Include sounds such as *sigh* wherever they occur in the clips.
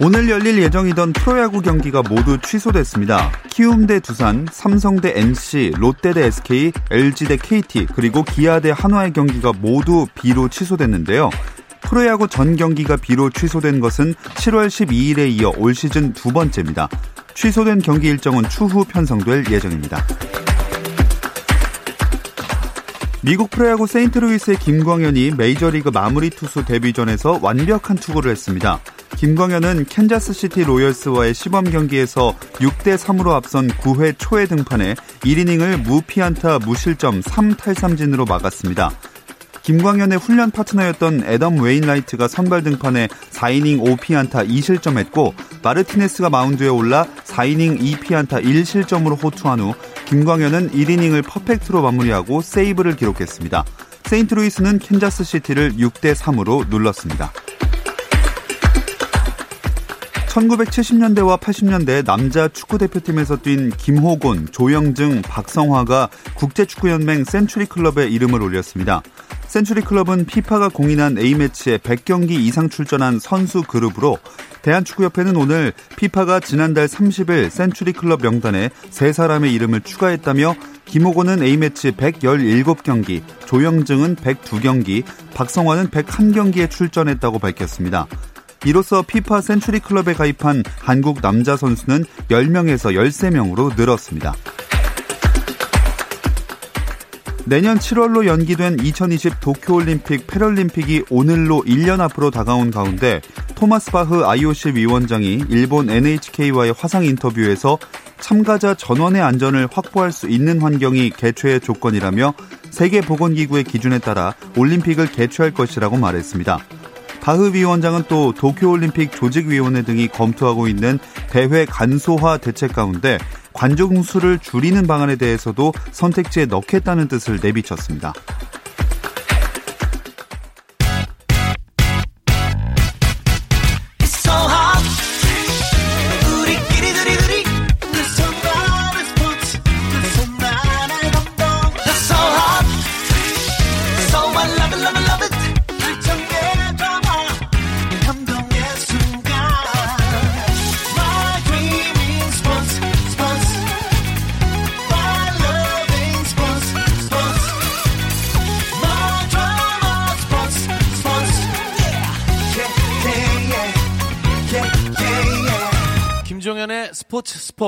오늘 열릴 예정이던 프로야구 경기가 모두 취소됐습니다. 키움 대 두산, 삼성 대 NC, 롯데 대 SK, LG 대 KT, 그리고 기아 대 한화의 경기가 모두 비로 취소됐는데요. 프로야구 전 경기가 비로 취소된 것은 7월 12일에 이어 올 시즌 두 번째입니다. 취소된 경기 일정은 추후 편성될 예정입니다. 미국 프로야구 세인트루이스의 김광현이 메이저리그 마무리 투수 데뷔전에서 완벽한 투구를 했습니다. 김광현은 캔자스시티 로열스와의 시범 경기에서 6대 3으로 앞선 9회 초에 등판해 1이닝을 무피안타 무실점 3탈삼진으로 막았습니다. 김광현의 훈련 파트너였던 애덤 웨인라이트가 선발 등판해 4이닝 5피안타 2실점했고 마르티네스가 마운드에 올라 4이닝 2피안타 1실점으로 호투한 후 김광현은 1이닝을 퍼펙트로 마무리하고 세이브를 기록했습니다. 세인트루이스는 캔자스시티를 6대 3으로 눌렀습니다. 1970년대와 80년대 남자 축구대표팀에서 뛴 김호곤, 조영증, 박성화가 국제축구연맹 센츄리 클럽에 이름을 올렸습니다. 센츄리 클럽은 피파가 공인한 A매치에 100경기 이상 출전한 선수 그룹으로 대한축구협회는 오늘 피파가 지난달 30일 센츄리 클럽 명단에 세 사람의 이름을 추가했다며 김호곤은 A매치 117경기, 조영증은 102경기, 박성화는 101경기에 출전했다고 밝혔습니다. 이로써 피파 센츄리 클럽에 가입한 한국 남자 선수는 10명에서 13명으로 늘었습니다. 내년 7월로 연기된 2020 도쿄올림픽 패럴림픽이 오늘로 1년 앞으로 다가온 가운데 토마스 바흐 IOC 위원장이 일본 NHK와의 화상 인터뷰에서 참가자 전원의 안전을 확보할 수 있는 환경이 개최의 조건이라며 세계보건기구의 기준에 따라 올림픽을 개최할 것이라고 말했습니다. 바흐 위원장은 또 도쿄올림픽 조직위원회 등이 검토하고 있는 대회 간소화 대책 가운데 관중 수를 줄이는 방안에 대해서도 선택지에 넣겠다는 뜻을 내비쳤습니다.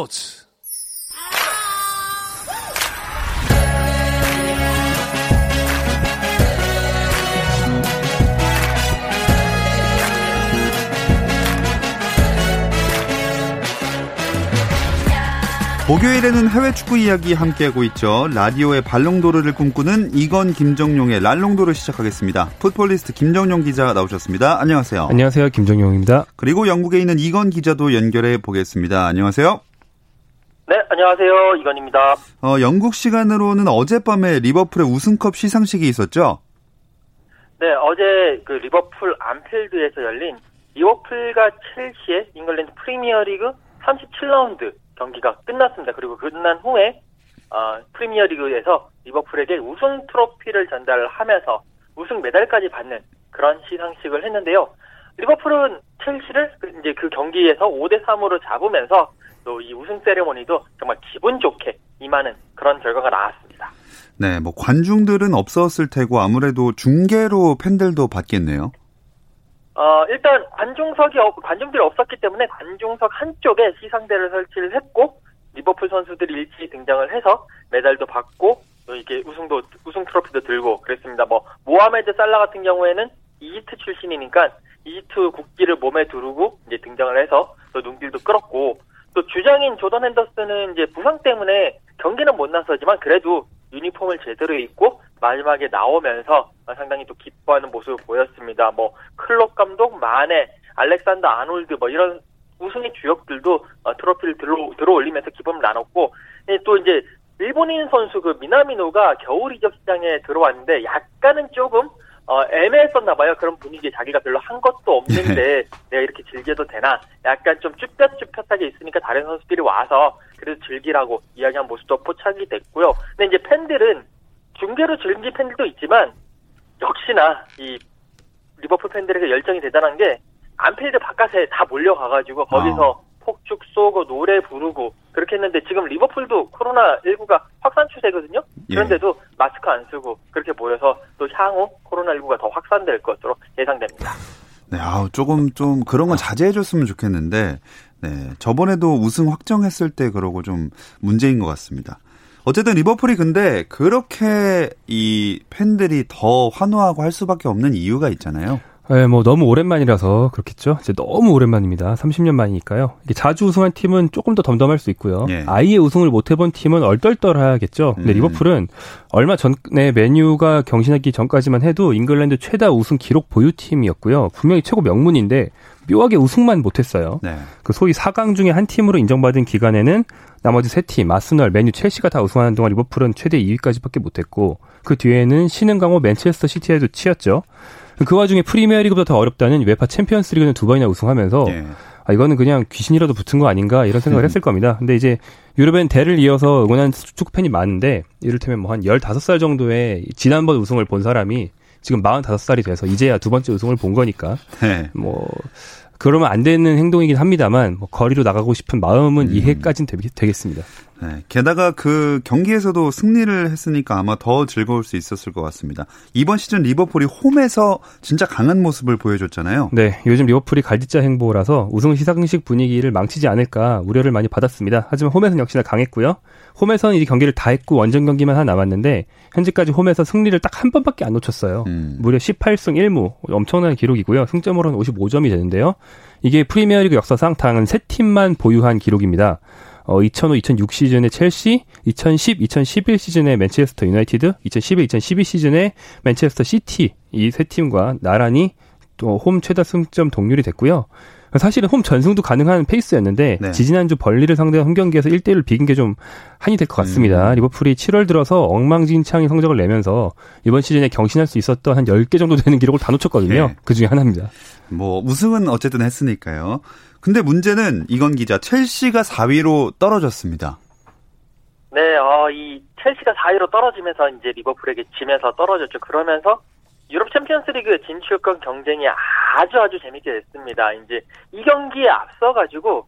스포츠. 목요일에는 해외 축구 이야기 함께하고 있죠. 라디오의 발롱도르를 꿈꾸는 이건 김정용의 랄롱도르 시작하겠습니다. 풋볼리스트 김정용 기자 나오셨습니다. 안녕하세요. 안녕하세요. 김정용입니다. 그리고 영국에 있는 이건 기자도 연결해 보겠습니다. 안녕하세요. 네, 안녕하세요. 이건입니다. 어, 영국 시간으로는 어젯밤에 리버풀의 우승컵 시상식이 있었죠? 네, 어제 그 리버풀 안필드에서 열린 리버풀과 첼시의 잉글랜드 프리미어리그 37라운드 경기가 끝났습니다. 그리고 끝난 후에 어, 프리미어리그에서 리버풀에게 우승 트로피를 전달하면서 우승 메달까지 받는 그런 시상식을 했는데요. 리버풀은 첼시를 그 이제 그 경기에서 5대 3으로 잡으면서 또 이 우승 세레모니도 정말 기분 좋게 임하는 그런 결과가 나왔습니다. 네, 뭐 관중들은 없었을 테고 아무래도 중계로 팬들도 봤겠네요. 어, 일단 관중석이 관중들이 없었기 때문에 관중석 한쪽에 시상대를 설치를 했고 리버풀 선수들이 일찍 등장을 해서 메달도 받고 또 이게 우승도 우승 트로피도 들고 그랬습니다. 뭐 모하메드 살라 같은 경우에는 이집트 출신이니까 이집트 국기를 몸에 두르고 이제 등장을 해서 또 눈길도 끌었고 또 주장인 조던 핸더슨은 이제 부상 때문에 경기는 못 나서지만 그래도 유니폼을 제대로 입고 마지막에 나오면서 상당히 또 기뻐하는 모습을 보였습니다. 뭐 클럽 감독, 마네, 알렉산더 아놀드 뭐 이런 우승의 주역들도 어, 트로피를 들어, 들어 올리면서 기쁨을 나눴고 또 이제 일본인 선수 그 미나미노가 겨울 이적 시장에 들어왔는데 약간은 조금 어, 애매했었나 봐요. 그런 분위기에 자기가 별로 한 것도 없는데 네. 내가 이렇게 즐겨도 되나? 약간 좀 쭈뼛쭈뼛하게 있으니까 다른 선수들이 와서 그래도 즐기라고 이야기한 모습도 포착이 됐고요. 근데 이제 팬들은 중계로 즐긴 팬들도 있지만 역시나 이 리버풀 팬들에게 열정이 대단한 게 안필드 바깥에 다 몰려가가지고 거기서 어. 폭죽 쏘고 노래 부르고 그렇게 했는데 지금 리버풀도 코로나19가 확산 추세거든요. 예. 그런데도 예. 마스크 안 쓰고 그렇게 모여서 또 향후 코로나19가 더 확산될 것으로 예상됩니다. 네, 아 조금 좀 그런 건 자제해 줬으면 좋겠는데, 네, 저번에도 우승 확정했을 때 그러고 좀 문제인 것 같습니다. 어쨌든 리버풀이 근데 그렇게 이 팬들이 더 환호하고 할 수밖에 없는 이유가 있잖아요. 네, 뭐 너무 오랜만이라서 그렇겠죠. 이제 너무 오랜만입니다. 30년 만이니까요. 자주 우승한 팀은 조금 더 덤덤할 수 있고요. 예. 아예 우승을 못 해본 팀은 얼떨떨하겠죠. 근데 음. 리버풀은 얼마 전에 맨유가 경신하기 전까지만 해도 잉글랜드 최다 우승 기록 보유 팀이었고요. 분명히 최고 명문인데 묘하게 우승만 못했어요. 네. 그 소위 4강 중에 한 팀으로 인정받은 기간에는 나머지 세 팀, 아스널, 맨유, 첼시가 다 우승하는 동안 리버풀은 최대 2위까지밖에 못했고 그 뒤에는 신흥 강호 맨체스터 시티에도 치였죠. 그 와중에 프리미어리그보다 더 어렵다는 UEFA 챔피언스리그는 두 번이나 우승하면서 예. 아 이거는 그냥 귀신이라도 붙은 거 아닌가 이런 생각을 음. *laughs* 했을 겁니다. 근데 이제 유럽엔 대를 이어서 응원한 축구 팬이 많은데 이를테면 뭐 한 15살 정도의 지난번 우승을 본 사람이 지금 45살이 돼서 이제야 두 번째 우승을 본 거니까 네. 뭐 그러면 안 되는 행동이긴 합니다만 뭐 거리로 나가고 싶은 마음은 음. 이해까지는 되겠습니다. 네. 게다가 그 경기에서도 승리를 했으니까 아마 더 즐거울 수 있었을 것 같습니다. 이번 시즌 리버풀이 홈에서 진짜 강한 모습을 보여줬잖아요. 네. 요즘 리버풀이 갈디자 행보라서 우승 시상식 분위기를 망치지 않을까 우려를 많이 받았습니다. 하지만 홈에서는 역시나 강했고요. 홈에서는 이제 경기를 다 했고 원정 경기만 하나 남았는데 현재까지 홈에서 승리를 딱 한 번밖에 안 놓쳤어요. 음. 무려 18승 1무 엄청난 기록이고요. 승점으로는 55점이 되는데요. 이게 프리미어리그 역사상 단 세 팀만 보유한 기록입니다. 어, 2005, 2006 시즌에 첼시, 2010, 2011 시즌에 맨체스터 유나이티드, 2011, 2012 시즌에 맨체스터 시티 이 세 팀과 나란히 또 홈 최다 승점 동률이 됐고요. 사실은 홈 전승도 가능한 페이스였는데 네. 지지난주 번리를 상대한 홈 경기에서 1대1을 비긴 게 좀 한이 될 것 같습니다. 음. 리버풀이 7월 들어서 엉망진창인 성적을 내면서 이번 시즌에 경신할 수 있었던 한 10개 정도 되는 기록을 다 놓쳤거든요. 네. 그 중에 하나입니다. 뭐 우승은 어쨌든 했으니까요. 근데 문제는 이건 기자 첼시가 4위로 떨어졌습니다. 네, 어, 이 첼시가 4위로 떨어지면서 이제 리버풀에게 지면서 떨어졌죠. 그러면서 유럽 챔피언스리그 진출권 경쟁이 아주 아주 재밌게 됐습니다. 이제 이 경기에 앞서 가지고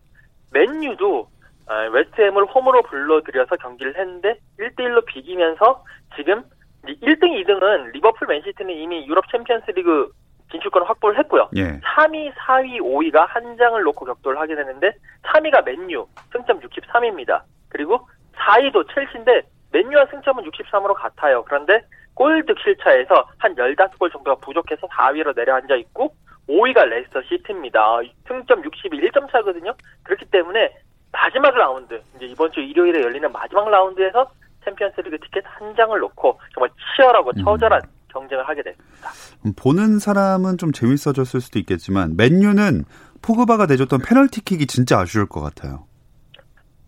맨유도 어, 웨스트햄을 홈으로 불러들여서 경기를 했는데 1대1로 비기면서 지금 1등, 2등은 리버풀, 맨시티는 이미 유럽 챔피언스 리그 진출권을 확보를 했고요. 예. 3위, 4위, 5위가 한 장을 놓고 격돌을 하게 되는데 3위가 맨유, 승점 63입니다. 그리고 4위도 첼시인데 맨유와 승점은 63으로 같아요. 그런데 골 득실 차에서 한 15골 정도가 부족해서 4위로 내려앉아 있고 5위가 레스터 시티입니다. 승점 61점 차거든요. 그렇기 때문에 마지막 라운드, 이제 이번 주 일요일에 열리는 마지막 라운드에서 챔피언스리그 티켓 한 장을 놓고 정말 치열하고 음. 처절한 음. 경쟁을 하게 됐습니다. 보는 사람은 좀 재밌어졌을 수도 있겠지만 맨유는 포그바가 내줬던 페널티킥이 진짜 아쉬울 것 같아요.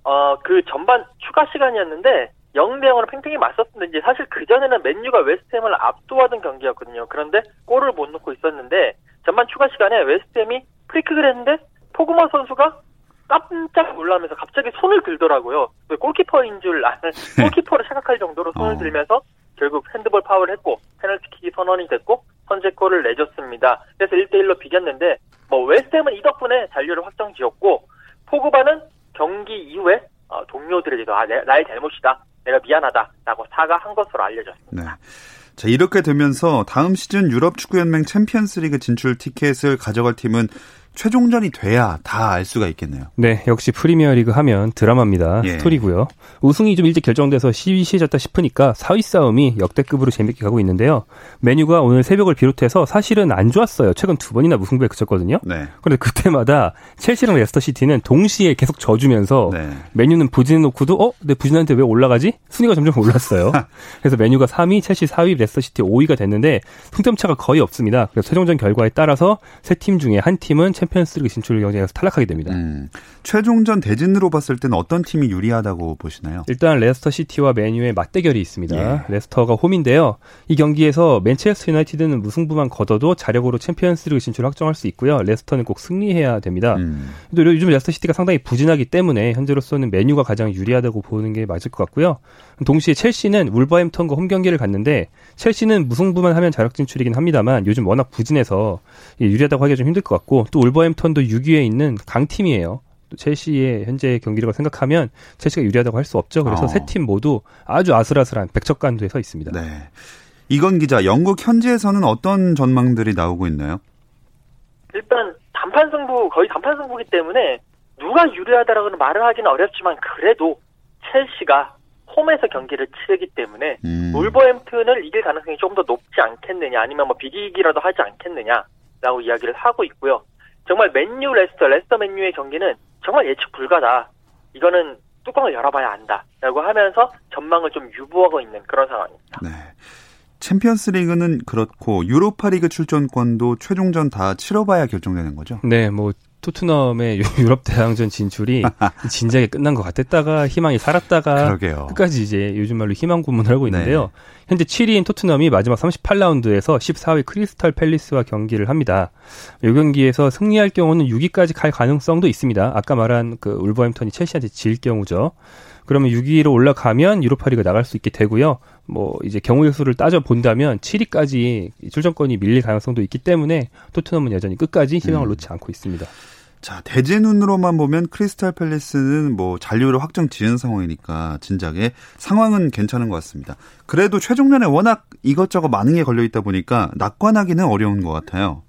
어, 그 전반 추가 시간이었는데 0대 0으로 팽팽히 맞섰는데 이제 사실 그 전에는 맨유가 웨스트햄을 압도하던 경기였거든요. 그런데 골을 못 넣고 있었는데 전반 추가 시간에 웨스트햄이 프리킥을 했는데 포그바 선수가 깜짝 놀라면서 갑자기 손을 들더라고요. 골키퍼인 줄 아는 골키퍼를 생각할 정도로 손을 어. 들면서 결국 핸드볼 파울을 했고 페널티킥이 선언이 됐고 선제골을 내줬습니다. 그래서 1대1로 비겼는데 뭐 웨스트햄은 이 덕분에 잔류를 확정 지었고 포그바는 경기 이후에 어, 동료들에게도 아, 내, 나의 잘못이다. 내가 미안하다라고 사과한 것으로 알려졌습니다. 네. 자, 이렇게 되면서 다음 시즌 유럽 축구연맹 챔피언스리그 진출 티켓을 가져갈 팀은 최종전이 돼야 다 알 수가 있겠네요. 네, 역시 프리미어리그 하면 드라마입니다. 예. 스토리고요. 우승이 좀 일찍 결정돼서 시시해졌다 싶으니까 4위 싸움이 역대급으로 재밌게 가고 있는데요. 맨유가 오늘 새벽을 비롯해서 사실은 안 좋았어요. 최근 두 번이나 무승부에 그쳤거든요. 네. 그런데 그때마다 첼시랑 레스터 시티는 동시에 계속 져주면서 네. 맨유는 부진해 놓고도 어, 내 부진한데 왜 올라가지? 순위가 점점 올랐어요. *laughs* 그래서 맨유가 3위, 첼시 4위, 레스터 시티 5위가 됐는데 승점 차가 거의 없습니다. 그래서 최종전 결과에 따라서 세 팀 중에 한 팀은 챔피언스리그 진출 경쟁에서 탈락하게 됩니다. 음, 최종전 대진으로 봤을 때는 어떤 팀이 유리하다고 보시나요? 일단 레스터 시티와 맨유의 맞대결이 있습니다. 예. 레스터가 홈인데요. 이 경기에서 맨체스터 유나이티드는 무승부만 거둬도 자력으로 챔피언스리그 진출 확정할 수 있고요. 레스터는 꼭 승리해야 됩니다. 음. 요즘 레스터 시티가 상당히 부진하기 때문에 현재로서는 맨유가 가장 유리하다고 보는 게 맞을 것 같고요. 동시에 첼시는 울버햄턴과 홈 경기를 갔는데 첼시는 무승부만 하면 자력 진출이긴 합니다만 요즘 워낙 부진해서 유리하다고 하기가 좀 힘들 것 같고 또 울버햄턴도 6위에 있는 강팀이에요. 첼시의 현재 경기력을 생각하면 첼시가 유리하다고 할 수 없죠. 그래서 어. 세팀 모두 아주 아슬아슬한 백척간도에 서 있습니다. 네. 이건 기자, 영국 현지에서는 어떤 전망들이 나오고 있나요? 일단 단판 승부 거의 단판 승부기 때문에 누가 유리하다라고는 말을 하기는 어렵지만 그래도 첼시가 홈에서 경기를 치르기 때문에 음. 울버햄튼을 이길 가능성이 조금 더 높지 않겠느냐 아니면 뭐 비기기라도 하지 않겠느냐라고 이야기를 하고 있고요. 정말 맨유 레스터 레스터 맨유의 경기는 정말 예측 불가다. 이거는 뚜껑을 열어봐야 안다 라고 하면서 전망을 좀 유보하고 있는 그런 상황입니다. 네. 챔피언스 리그는 그렇고 유로파 리그 출전권도 최종전 다 치러봐야 결정되는 거죠? 네, 뭐 토트넘의 유럽 대항전 진출이 *laughs* 진작에 끝난 것 같았다가 희망이 살았다가 그러게요. 끝까지 이제 요즘 말로 희망 고문을 하고 있는데요. 네. 현재 7위인 토트넘이 마지막 38라운드에서 14위 크리스탈 팰리스와 경기를 합니다. 이 경기에서 승리할 경우는 6위까지 갈 가능성도 있습니다. 아까 말한 그 울버햄턴이 첼시한테 질 경우죠. 그러면 6위로 올라가면 유로파리그 나갈 수 있게 되고요. 뭐 이제 경우의 수를 따져 본다면 7위까지 출전권이 밀릴 가능성도 있기 때문에 토트넘은 여전히 끝까지 희망을 음. 놓지 않고 있습니다. 자, 대제 눈으로만 보면 크리스탈 팰리스는 뭐 잔류를 확정 지은 상황이니까 진작에 상황은 괜찮은 것 같습니다. 그래도 최종전에 워낙 이것저것 많은 게 걸려 있다 보니까 낙관하기는 어려운 것 같아요.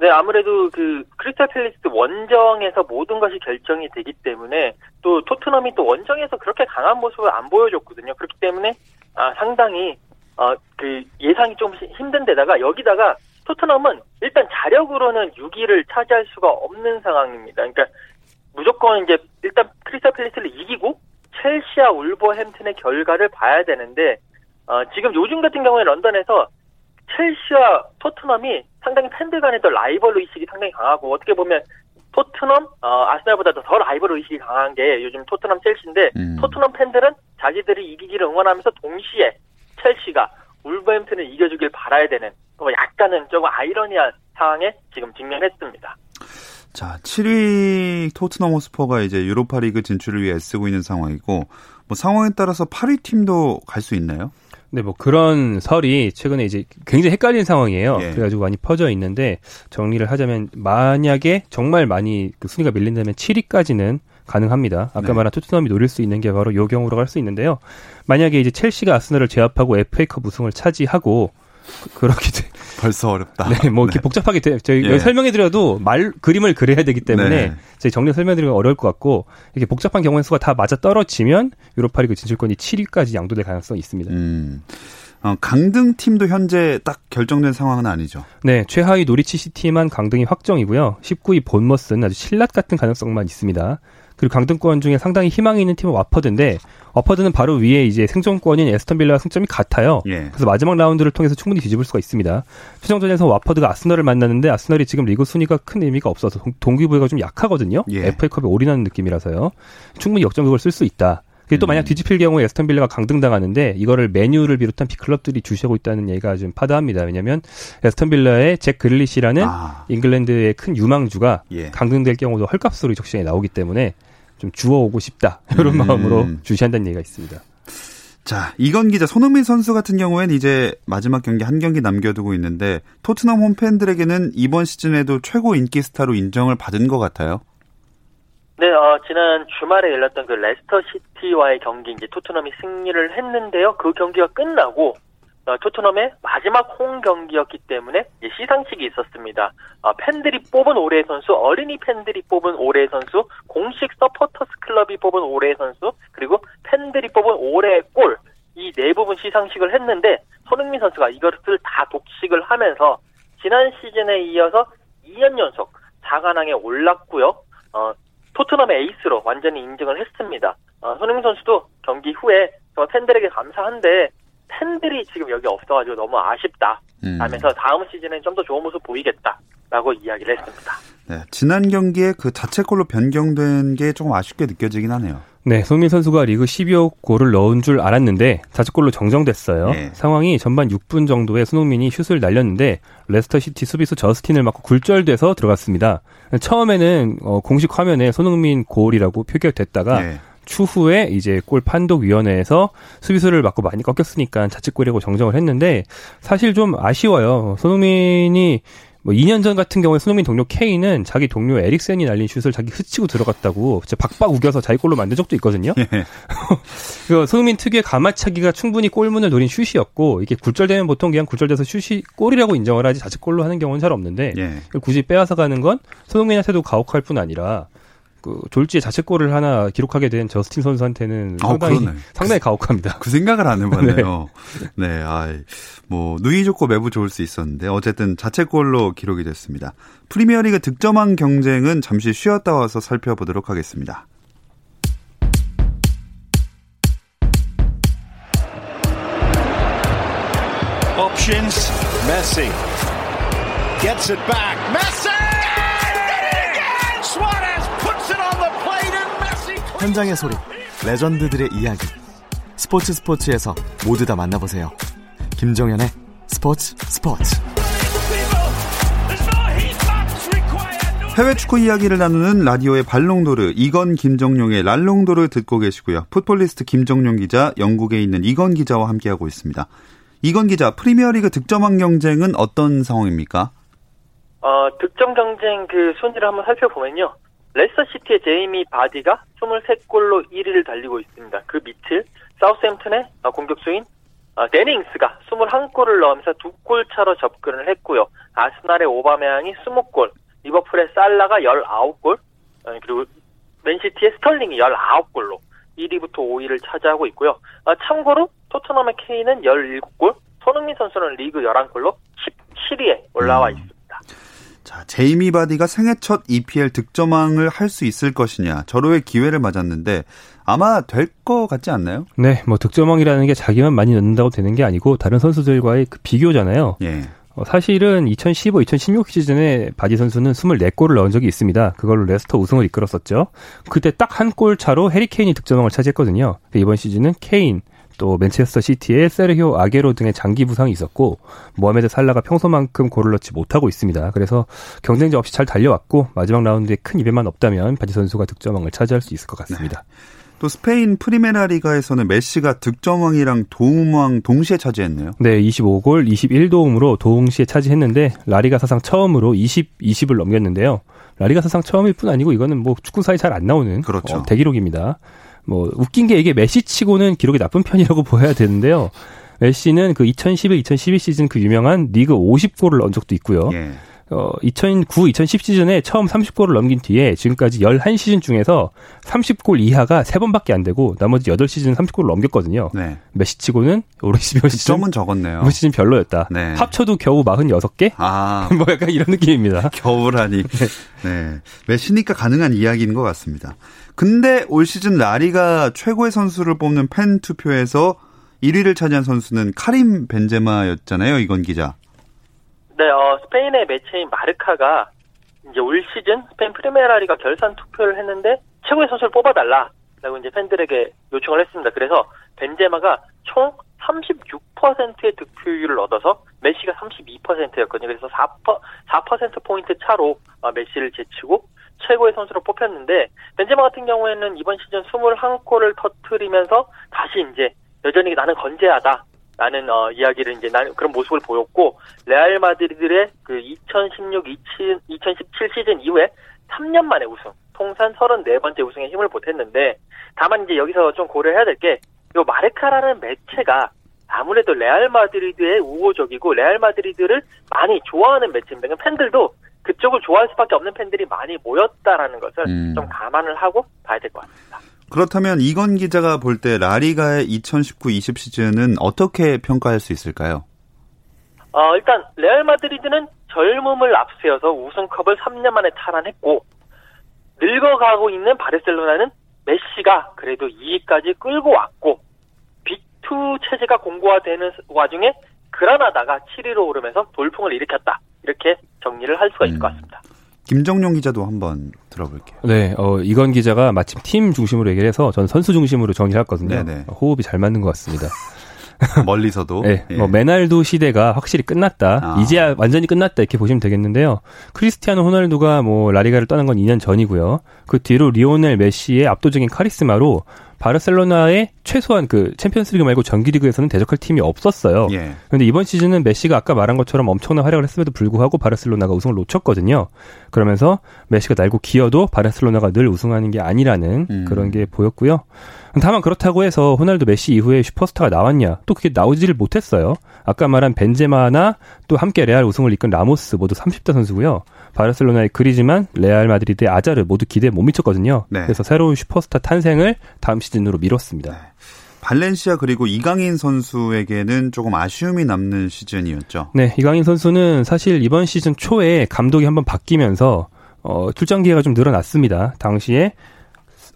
네, 아무래도 그 크리스탈 팰리스 원정에서 모든 것이 결정이 되기 때문에 또 토트넘이 또 원정에서 그렇게 강한 모습을 안 보여줬거든요. 그렇기 때문에 아, 상당히 어, 그 예상이 좀 힘든 데다가 여기다가 토트넘은 일단 자력으로는 6위를 차지할 수가 없는 상황입니다. 그러니까 무조건 이제 일단 크리스탈 팰리스를 이기고 첼시와 울버햄튼의 결과를 봐야 되는데 어, 지금 요즘 같은 경우에 런던에서 첼시와 토트넘이 상당히 팬들 간에도 라이벌 의식이 상당히 강하고 어떻게 보면 토트넘 어, 아스날보다도 더 라이벌 의식이 강한 게 요즘 토트넘 첼시인데 음. 토트넘 팬들은 자기들이 이기기를 응원하면서 동시에 첼시가 울버햄튼을 이겨주길 바라야 되는 뭐 약간은 조금 아이러니한 상황에 지금 직면했습니다. 자, 7위 토트넘 호스퍼가 이제 유로파리그 진출을 위해 애쓰고 있는 상황이고 뭐 상황에 따라서 8위 팀도 갈 수 있나요? 네, 뭐 그런 설이 최근에 이제 굉장히 헷갈리는 상황이에요. 예. 그래가지고 많이 퍼져 있는데 정리를 하자면 만약에 정말 많이 그 순위가 밀린다면 7위까지는 가능합니다. 아까 네. 말한 토트넘이 노릴 수 있는 게 바로 요 경우로 갈 수 있는데요. 만약에 이제 첼시가 아스널을 제압하고 FA컵 우승을 차지하고 그렇게 돼. *laughs* 벌써 어렵다. 네, 뭐 이렇게 네. 복잡하게 돼. 저희 예. 설명해드려도 말 그림을 그려야 되기 때문에 네. 저희 정리 설명드리면 어려울 것 같고 이렇게 복잡한 경우의 수가 다 맞아 떨어지면 유로파리그 진출권이 7위까지 양도될 가능성이 있습니다. 음. 어, 강등 팀도 현재 딱 결정된 상황은 아니죠. 네, 최하위 노리치 시티만 강등이 확정이고요. 19위 본머스는 아주 신라 같은 가능성만 있습니다. 그리고 강등권 중에 상당히 희망이 있는 팀은 와퍼드인데 와퍼드는 바로 위에 이제 생존권인 애스턴 빌라와 승점이 같아요. 예. 그래서 마지막 라운드를 통해서 충분히 뒤집을 수가 있습니다. 최종전에서 와퍼드가 아스널을 만났는데 아스널이 지금 리그 순위가 큰 의미가 없어서 동기부여가 좀 약하거든요. 예. FA컵에 올인하는 느낌이라서요. 충분히 역전극을 쓸 수 있다. 그게 또 음. 만약 뒤집힐 경우에 애스턴 빌라가 강등당하는데 이거를 맨유를 비롯한 빅클럽들이 주시하고 있다는 얘기가 좀 파다합니다. 왜냐하면 애스턴 빌라의 잭 그릴리시라는 아. 잉글랜드의 큰 유망주가 예. 강등될 경우도 헐값으로 적시에 나오기 때문에 좀 주워오고 싶다 이런 음. 마음으로 주시한다는 얘기가 있습니다. 자, 이건 기자, 손흥민 선수 같은 경우에는 이제 마지막 경기 한 경기 남겨두고 있는데 토트넘 홈팬들에게는 이번 시즌에도 최고 인기 스타로 인정을 받은 것 같아요. 네, 어, 지난 주말에 열렸던 그 레스터 시티와의 경기 이제 토트넘이 승리를 했는데요. 그 경기가 끝나고 어, 토트넘의 마지막 홈 경기였기 때문에 시상식이 있었습니다. 어, 팬들이 뽑은 올해의 선수, 어린이 팬들이 뽑은 올해의 선수, 공식 서포터스 클럽이 뽑은 올해의 선수, 그리고 팬들이 뽑은 올해의 골, 이 네 부분 시상식을 했는데 손흥민 선수가 이것을 다 독식을 하면서 지난 시즌에 이어서 2년 연속 4관왕에 올랐고요. 어, 토트넘의 에이스로 완전히 인증을 했습니다. 어, 손흥민 선수도 경기 후에 저 팬들에게 감사한데 팬들이 지금 여기 없어가지고 너무 아쉽다 음. 하면서 다음 시즌엔 좀 더 좋은 모습 보이겠다라고 이야기를 했습니다. 네, 지난 경기에 그 자책골로 변경된 게 조금 아쉽게 느껴지긴 하네요. 네, 손흥민 선수가 리그 12호 골을 넣은 줄 알았는데 자책골로 정정됐어요. 네. 상황이 전반 6분 정도에 손흥민이 슛을 날렸는데 레스터 시티 수비수 저스틴을 맞고 굴절돼서 들어갔습니다. 처음에는 어, 공식 화면에 손흥민 골이라고 표기됐다가 네. 추후에 이제 골 판독 위원회에서 수비수를 맞고 많이 꺾였으니까 자책골이라고 정정을 했는데 사실 좀 아쉬워요. 손흥민이 뭐 2년 전 같은 경우에 손흥민 동료 케인은 자기 동료 에릭센이 날린 슛을 자기 흐치고 들어갔다고 진짜 박박 우겨서 자기 골로 만든 적도 있거든요. 예. *laughs* 그 손흥민 특유의 가마차기가 충분히 골문을 노린 슛이었고 이게 굴절되면 보통 그냥 굴절돼서 슛이 골이라고 인정을 하지 자책골로 하는 경우는 잘 없는데 예. 굳이 빼앗아 가는 건 손흥민한테도 가혹할 뿐 아니라 그 졸지에 자책골을 하나 기록하게 된 저스틴 선수한테는 어, 상당히 어, 상당히 가혹합니다. 그 생각을 안 해봤네요. *laughs* 네, 네 아, 뭐 누이 좋고 매부 좋을 수 있었는데 어쨌든 자책골로 기록이 됐습니다. 프리미어리그 득점왕 경쟁은 잠시 쉬었다 와서 살펴보도록 하겠습니다. Options, Messi gets it back. Messi! 현장의 소리, 레전드들의 이야기. 스포츠 스포츠에서 모두 다 만나보세요. 김정현의 스포츠 스포츠. 해외 축구 이야기를 나누는 라디오의 발롱도르 이건 김정용의 랄롱도르 듣고 계시고요. 풋볼리스트 김정용 기자, 영국에 있는 이건 기자와 함께하고 있습니다. 이건 기자, 프리미어리그 득점왕 경쟁은 어떤 상황입니까? 어, 득점 경쟁 그 순위를 한번 살펴보면요. 레스터시티의 제이미 바디가 23골로 1위를 달리고 있습니다. 그 밑을 사우스햄튼의 공격수인 어, 대니 잉스가 21골을 넣으면서 2골 차로 접근을 했고요. 아스날의 오바메양이 20골, 리버풀의 살라가 19골, 어, 그리고 맨시티의 스털링이 19골로 1위부터 5위를 차지하고 있고요. 어, 참고로 토트넘의 케인은 17골, 손흥민 선수는 리그 11골로 17위에 올라와 음. 있습니다. 자, 제이미 바디가 생애 첫 EPL 득점왕을 할 수 있을 것이냐. 절호의 기회를 맞았는데 아마 될 것 같지 않나요? 네, 뭐 득점왕이라는 게 자기만 많이 넣는다고 되는 게 아니고 다른 선수들과의 그 비교잖아요. 예. 어, 사실은 2015, 2016 시즌에 바디 선수는 24골을 넣은 적이 있습니다. 그걸로 레스터 우승을 이끌었었죠. 그때 딱 한 골 차로 해리 케인이 득점왕을 차지했거든요. 이번 시즌은 케인, 또 맨체스터 시티의 세르히오 아게로 등의 장기 부상이 있었고 모하메드 살라가 평소만큼 골을 넣지 못하고 있습니다. 그래서 경쟁자 없이 잘 달려왔고 마지막 라운드에 큰 이변만 없다면 바디 선수가 득점왕을 차지할 수 있을 것 같습니다. 네. 또 스페인 프리메라 리가에서는 메시가 득점왕이랑 도움왕 동시에 차지했네요. 네, 25골, 21도움으로 동시에 차지했는데 라리가 사상 처음으로 20, 20을 넘겼는데요. 라리가 사상 처음일 뿐 아니고 이거는 뭐 축구사에 잘안 나오는 그렇죠. 어, 대기록입니다. 뭐 웃긴 게 이게 메시치고는 기록이 나쁜 편이라고 *laughs* 보여야 되는데요. 메시는 그 2011, 2012 시즌 그 유명한 리그 50골을 넣은 적도 있고요. 예. 어, 2009, 2010 시즌에 처음 30골을 넘긴 뒤에 지금까지 11시즌 중에서 30골 이하가 3번밖에 안 되고 나머지 8시즌 30골을 넘겼거든요. 네. 메시치고는 올 시즌 점은 적었네요. 올 시즌 별로였다. 네. 합쳐도 겨우 46개? 아. *laughs* 뭐 약간 이런 느낌입니다. 겨우라니. *laughs* 네. 네. 메시니까 가능한 이야기인 것 같습니다. 근데 올 시즌 라리가 최고의 선수를 뽑는 팬 투표에서 1위를 차지한 선수는 카림 벤제마였잖아요, 이건 기자. 네, 어, 스페인의 매체인 마르카가 이제 올 시즌 스페인 프리메라리가 결산 투표를 했는데 최고의 선수를 뽑아달라라고 이제 팬들에게 요청을 했습니다. 그래서 벤제마가 총 36%의 득표율을 얻어서 메시가 32%였거든요. 그래서 4%, 4%포인트 차로 어, 메시를 제치고 최고의 선수로 뽑혔는데 벤제마 같은 경우에는 이번 시즌 21골을 터트리면서 다시 이제 여전히 나는 건재하다. 라는 어, 이야기를 이제 나는 그런 모습을 보였고 레알 마드리드의 그 2016, 2017 시즌 이후에 3년 만에 우승, 통산 34번째 우승에 힘을 보탰는데 다만 이제 여기서 좀 고려해야 될 게 이 마르카라는 매체가 아무래도 레알 마드리드에 우호적이고 레알 마드리드를 많이 좋아하는 매체입니다. 팬들도 그쪽을 좋아할 수밖에 없는 팬들이 많이 모였다라는 것을 음. 좀 감안을 하고 봐야 될 것 같습니다. 그렇다면 이건 기자가 볼 때 라리가의 2019-20 시즌은 어떻게 평가할 수 있을까요? 어, 일단 레알 마드리드는 젊음을 앞세워서 우승컵을 3년 만에 탈환했고 늙어가고 있는 바르셀로나는 메시가 그래도 2위까지 끌고 왔고 빅2 체제가 공고화되는 와중에 그라나다가 7위로 오르면서 돌풍을 일으켰다. 이렇게 정리를 할 수가 있을 것 음. 같습니다. 김정용 기자도 한번 들어볼게요. 네, 어, 이건 기자가 마침 팀 중심으로 얘기를 해서 저는 선수 중심으로 정리를 했거든요. 네네. 호흡이 잘 맞는 것 같습니다. *laughs* 멀리서도. 네, 예. 뭐 메날도 시대가 확실히 끝났다. 아. 이제야 완전히 끝났다 이렇게 보시면 되겠는데요. 크리스티아노 호날두가 뭐 라리가를 떠난 건 2년 전이고요. 그 뒤로 리오넬 메시의 압도적인 카리스마로 바르셀로나의 최소한 그 챔피언스리그 말고 정기리그에서는 대적할 팀이 없었어요. 예. 그런데 이번 시즌은 메시가 아까 말한 것처럼 엄청난 활약을 했음에도 불구하고 바르셀로나가 우승을 놓쳤거든요. 그러면서 메시가 날고 기어도 바르셀로나가 늘 우승하는 게 아니라는 음. 그런 게 보였고요. 다만 그렇다고 해서 호날두 메시 이후에 슈퍼스타가 나왔냐? 또 그게 나오지를 못했어요. 아까 말한 벤제마나 또 함께 레알 우승을 이끈 라모스 모두 30대 선수고요. 바르셀로나의 그리즈만 레알 마드리드의 아자르 모두 기대에 못 미쳤거든요. 네. 그래서 새로운 슈퍼스타 탄생을 다음 시즌으로 미뤘습니다. 네. 발렌시아 그리고 이강인 선수에게는 조금 아쉬움이 남는 시즌이었죠. 네, 이강인 선수는 사실 이번 시즌 초에 감독이 한번 바뀌면서 어, 출장 기회가 좀 늘어났습니다. 당시에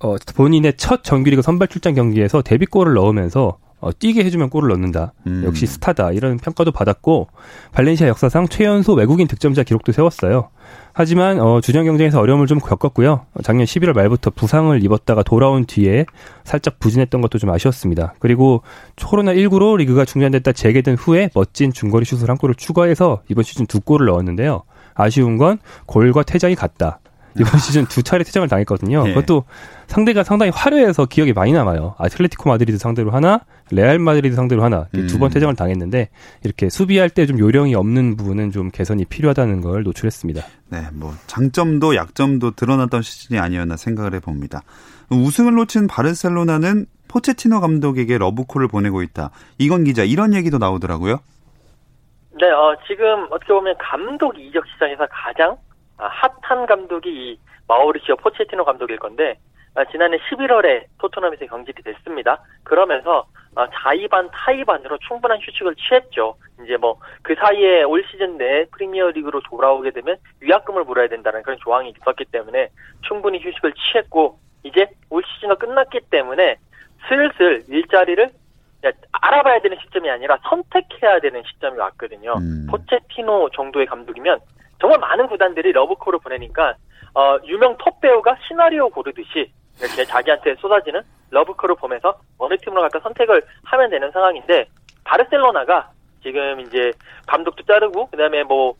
어, 본인의 첫 정규리그 선발 출장 경기에서 데뷔골을 넣으면서 어, 뛰게 해주면 골을 넣는다. 음. 역시 스타다. 이런 평가도 받았고 발렌시아 역사상 최연소 외국인 득점자 기록도 세웠어요. 하지만 어, 주전 경쟁에서 어려움을 좀 겪었고요. 작년 11월 말부터 부상을 입었다가 돌아온 뒤에 살짝 부진했던 것도 좀 아쉬웠습니다. 그리고 코로나 19로 리그가 중단됐다 재개된 후에 멋진 중거리 슛을 한 골을 추가해서 이번 시즌 두 골을 넣었는데요. 아쉬운 건 골과 퇴장이 같다. 이번 시즌 두 차례 퇴장을 당했거든요. 예. 그것도 상대가 상당히 화려해서 기억이 많이 남아요. 아틀레티코 마드리드 상대로 하나, 레알 마드리드 상대로 하나 음. 두번 퇴장을 당했는데 이렇게 수비할 때 좀 요령이 없는 부분은 좀 개선이 필요하다는 걸 노출했습니다. 네, 뭐 장점도 약점도 드러났던 시즌이 아니었나 생각을 해봅니다. 우승을 놓친 바르셀로나는 포체티노 감독에게 러브콜을 보내고 있다. 이건 기자 이런 얘기도 나오더라고요. 네, 어, 지금 어떻게 보면 감독 이적 시장에서 가장 아, 핫한 감독이 이 마우리시오 포체티노 감독일 건데 아, 지난해 11월에 토트넘에서 경질이 됐습니다. 그러면서 아, 자의반 타의반으로 충분한 휴식을 취했죠. 이제 뭐 그 사이에 올 시즌 내 프리미어리그로 돌아오게 되면 위약금을 물어야 된다는 그런 조항이 있었기 때문에 충분히 휴식을 취했고 이제 올 시즌이 끝났기 때문에 슬슬 일자리를 알아봐야 되는 시점이 아니라 선택해야 되는 시점이 왔거든요. 음. 포체티노 정도의 감독이면 정말 많은 구단들이 러브콜을 보내니까 어, 유명 톱 배우가 시나리오 고르듯이 이렇게 자기한테 쏟아지는 러브콜을 보면서 어느 팀으로 갈까 선택을 하면 되는 상황인데 바르셀로나가 지금 이제 감독도 자르고 그다음에 뭐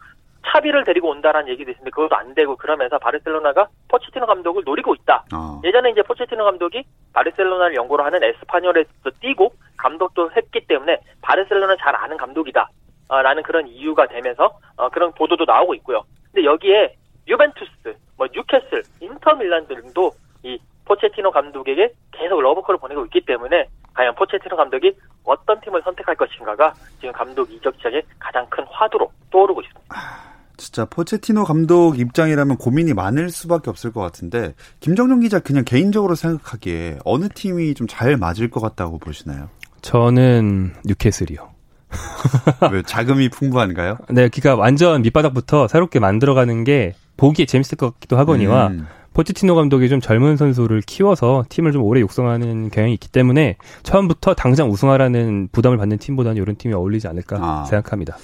차비를 데리고 온다라는 얘기도 있는데 그것도 안 되고 그러면서 바르셀로나가 포체티노 감독을 노리고 있다. 어. 예전에 이제 포체티노 감독이 바르셀로나를 연고로 하는 에스파뇰에서 뛰고 감독도 했기 때문에 바르셀로나 잘 아는 감독이다. 어, 라는 그런 이유가 되면서 어, 그런 보도도 나오고 있고요. 근데 여기에 유벤투스, 뭐 뉴캐슬, 인터밀란 등도 이 포체티노 감독에게 계속 러브콜을 보내고 있기 때문에 과연 포체티노 감독이 어떤 팀을 선택할 것인가가 지금 감독 이적 시장의 가장 큰 화두로 떠오르고 있습니다. 진짜 포체티노 감독 입장이라면 고민이 많을 수밖에 없을 것 같은데 김정용 기자 그냥 개인적으로 생각하기에 어느 팀이 좀 잘 맞을 것 같다고 보시나요? 저는 뉴캐슬이요. *laughs* 왜 자금이 풍부한가요? 네, 그러니까 완전 밑바닥부터 새롭게 만들어가는 게 보기에 재밌을 것 같기도 하거니와 음. 포치티노 감독이 좀 젊은 선수를 키워서 팀을 좀 오래 육성하는 경향이 있기 때문에 처음부터 당장 우승하라는 부담을 받는 팀보다는 이런 팀이 어울리지 않을까 아. 생각합니다.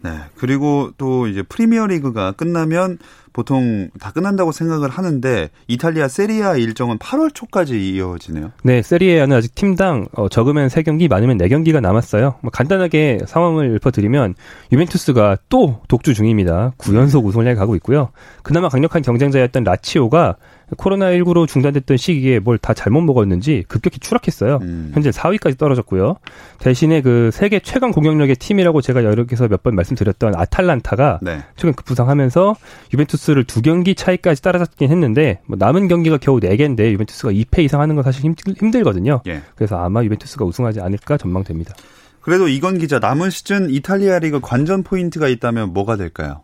네. 그리고 또 이제 프리미어 리그가 끝나면 보통 다 끝난다고 생각을 하는데 이탈리아 세리아 일정은 8월 초까지 이어지네요. 네, 세리아는 아직 팀당 어, 적으면 3경기, 많으면 4경기가 남았어요. 뭐 간단하게 상황을 읊어드리면 유벤투스가 또 독주 중입니다. 9연속 우승을 향해 가고 있고요. 그나마 강력한 경쟁자였던 라치오가 코로나19로 중단됐던 시기에 뭘 다 잘못 먹었는지 급격히 추락했어요. 음. 현재 4위까지 떨어졌고요. 대신에 그 세계 최강 공격력의 팀이라고 제가 여러 개서 몇 번 말씀드렸던 아탈란타가 네. 최근 급부상하면서 유벤투스를 두 경기 차이까지 따라잡긴 했는데 뭐 남은 경기가 겨우 4개인데 유벤투스가 2패 이상 하는 건 사실 힘들, 힘들 거든요. 예. 그래서 아마 유벤투스가 우승하지 않을까 전망됩니다. 그래도 이건 기자 남은 시즌 이탈리아 리그 관전 포인트가 있다면 뭐가 될까요?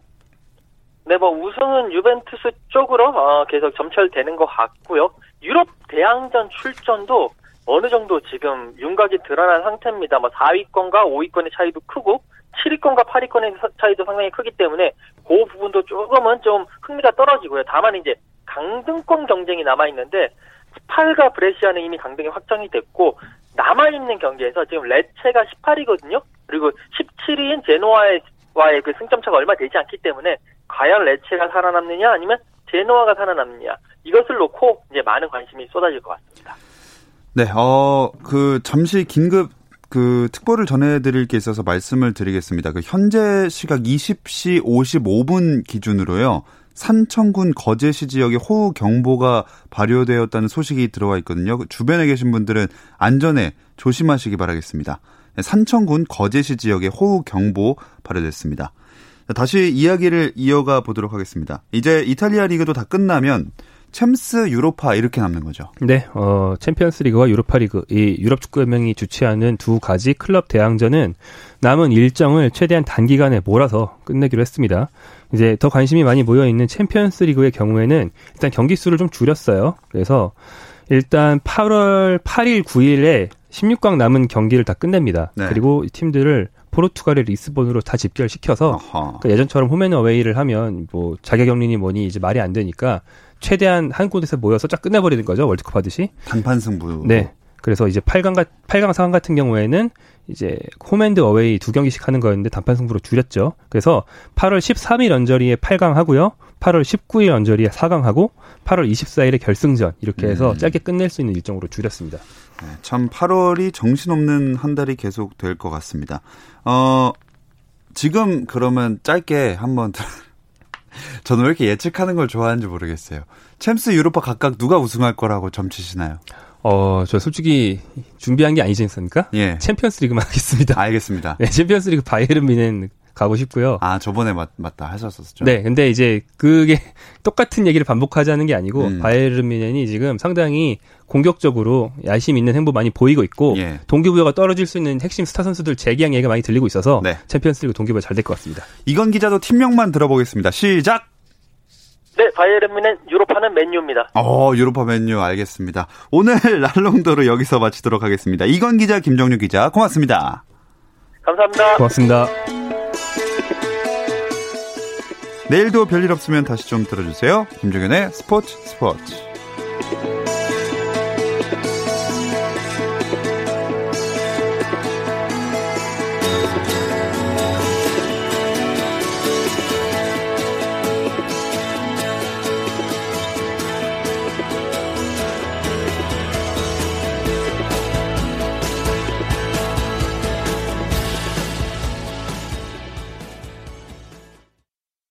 네, 뭐 우승은 유벤투스 쪽으로 어, 계속 점철되는 것 같고요. 유럽 대항전 출전도 어느 정도 지금 윤곽이 드러난 상태입니다. 뭐 4위권과 5위권의 차이도 크고 7위권과 8위권의 차이도 상당히 크기 때문에 그 부분도 조금은 좀 흥미가 떨어지고요. 다만 이제 강등권 경쟁이 남아 있는데 스팔과 브레시아는 이미 강등이 확정이 됐고 남아 있는 경기에서 지금 레체가 18위거든요. 그리고 17위인 제노아의 와의 그 승점 차가 얼마 되지 않기 때문에 과연 레체가 살아남느냐 아니면 제노아가 살아남느냐 이것을 놓고 이제 많은 관심이 쏟아질 것 같습니다. 네, 어, 그 잠시 긴급 그 특보를 전해드릴 게 있어서 말씀을 드리겠습니다. 그 현재 시각 20시 55분 기준으로요. 산청군 거제시 지역에 호우 경보가 발효되었다는 소식이 들어와 있거든요. 그 주변에 계신 분들은 안전에 조심하시기 바라겠습니다. 네, 산청군 거제시 지역에 호우 경보 발효됐습니다. 다시 이야기를 이어가 보도록 하겠습니다. 이제 이탈리아 리그도 다 끝나면 챔스 유로파 이렇게 남는 거죠. 네, 어, 챔피언스 리그와 유로파 리그, 이 유럽 축구 연맹이 주최하는 두 가지 클럽 대항전은 남은 일정을 최대한 단기간에 몰아서 끝내기로 했습니다. 이제 더 관심이 많이 모여 있는 챔피언스 리그의 경우에는 일단 경기 수를 좀 줄였어요. 그래서 일단 8월 8일, 9일에 16강 남은 경기를 다 끝냅니다. 네. 그리고 팀들을 포르투갈의 리스본으로 다 집결시켜서 그러니까 예전처럼 home and away를 하면 뭐 자가격리니 뭐니 이제 말이 안 되니까 최대한 한 곳에서 모여서 쫙 끝내버리는 거죠 월드컵 하듯이 단판 승부. 네. 그래서 이제 8강 8강 상황 같은 경우에는 이제 홈앤드 어웨이 두 경기씩 하는 거였는데 단판 승부로 줄였죠. 그래서 8월 13일 언저리에 8강 하고요. 8월 19일 언저리에 4강 하고 8월 24일에 결승전 이렇게 해서 음. 짧게 끝낼 수 있는 일정으로 줄였습니다. 네, 참 8월이 정신없는 한 달이 계속 될 것 같습니다. 어, 지금 그러면 짧게 한번 *laughs* 저는 왜 이렇게 예측하는 걸 좋아하는지 모르겠어요. 챔스 유로파 각각 누가 우승할 거라고 점치시나요? 어, 저 솔직히 준비한 게 아니지 않습니까? 예. 챔피언스 리그만 *laughs* 하겠습니다. 알겠습니다. 네, 챔피언스 리그 바이에른 뮌헨 가고 싶고요. 아, 저번에 맞, 맞다 하셨었죠. 네, 근데 이제 그게 *laughs* 똑같은 얘기를 반복하자는 게 아니고 음. 바이에른 뮌헨이 지금 상당히 공격적으로 야심 있는 행보 많이 보이고 있고 예. 동기부여가 떨어질 수 있는 핵심 스타 선수들 재계약 얘기가 많이 들리고 있어서 네. 챔피언스리그 동기부여 잘 될 것 같습니다. 이건 기자도 팀명만 들어보겠습니다. 시작. 네, 바이에른 미넨 유로파는 맨유입니다. 어, 유로파 맨유 알겠습니다. 오늘 *laughs* 랄롱도로 여기서 마치도록 하겠습니다. 이건 기자, 김정유 기자, 고맙습니다. 감사합니다. 고맙습니다. 내일도 별일 없으면 다시 좀 들어주세요. 김종현의 스포츠 스포츠.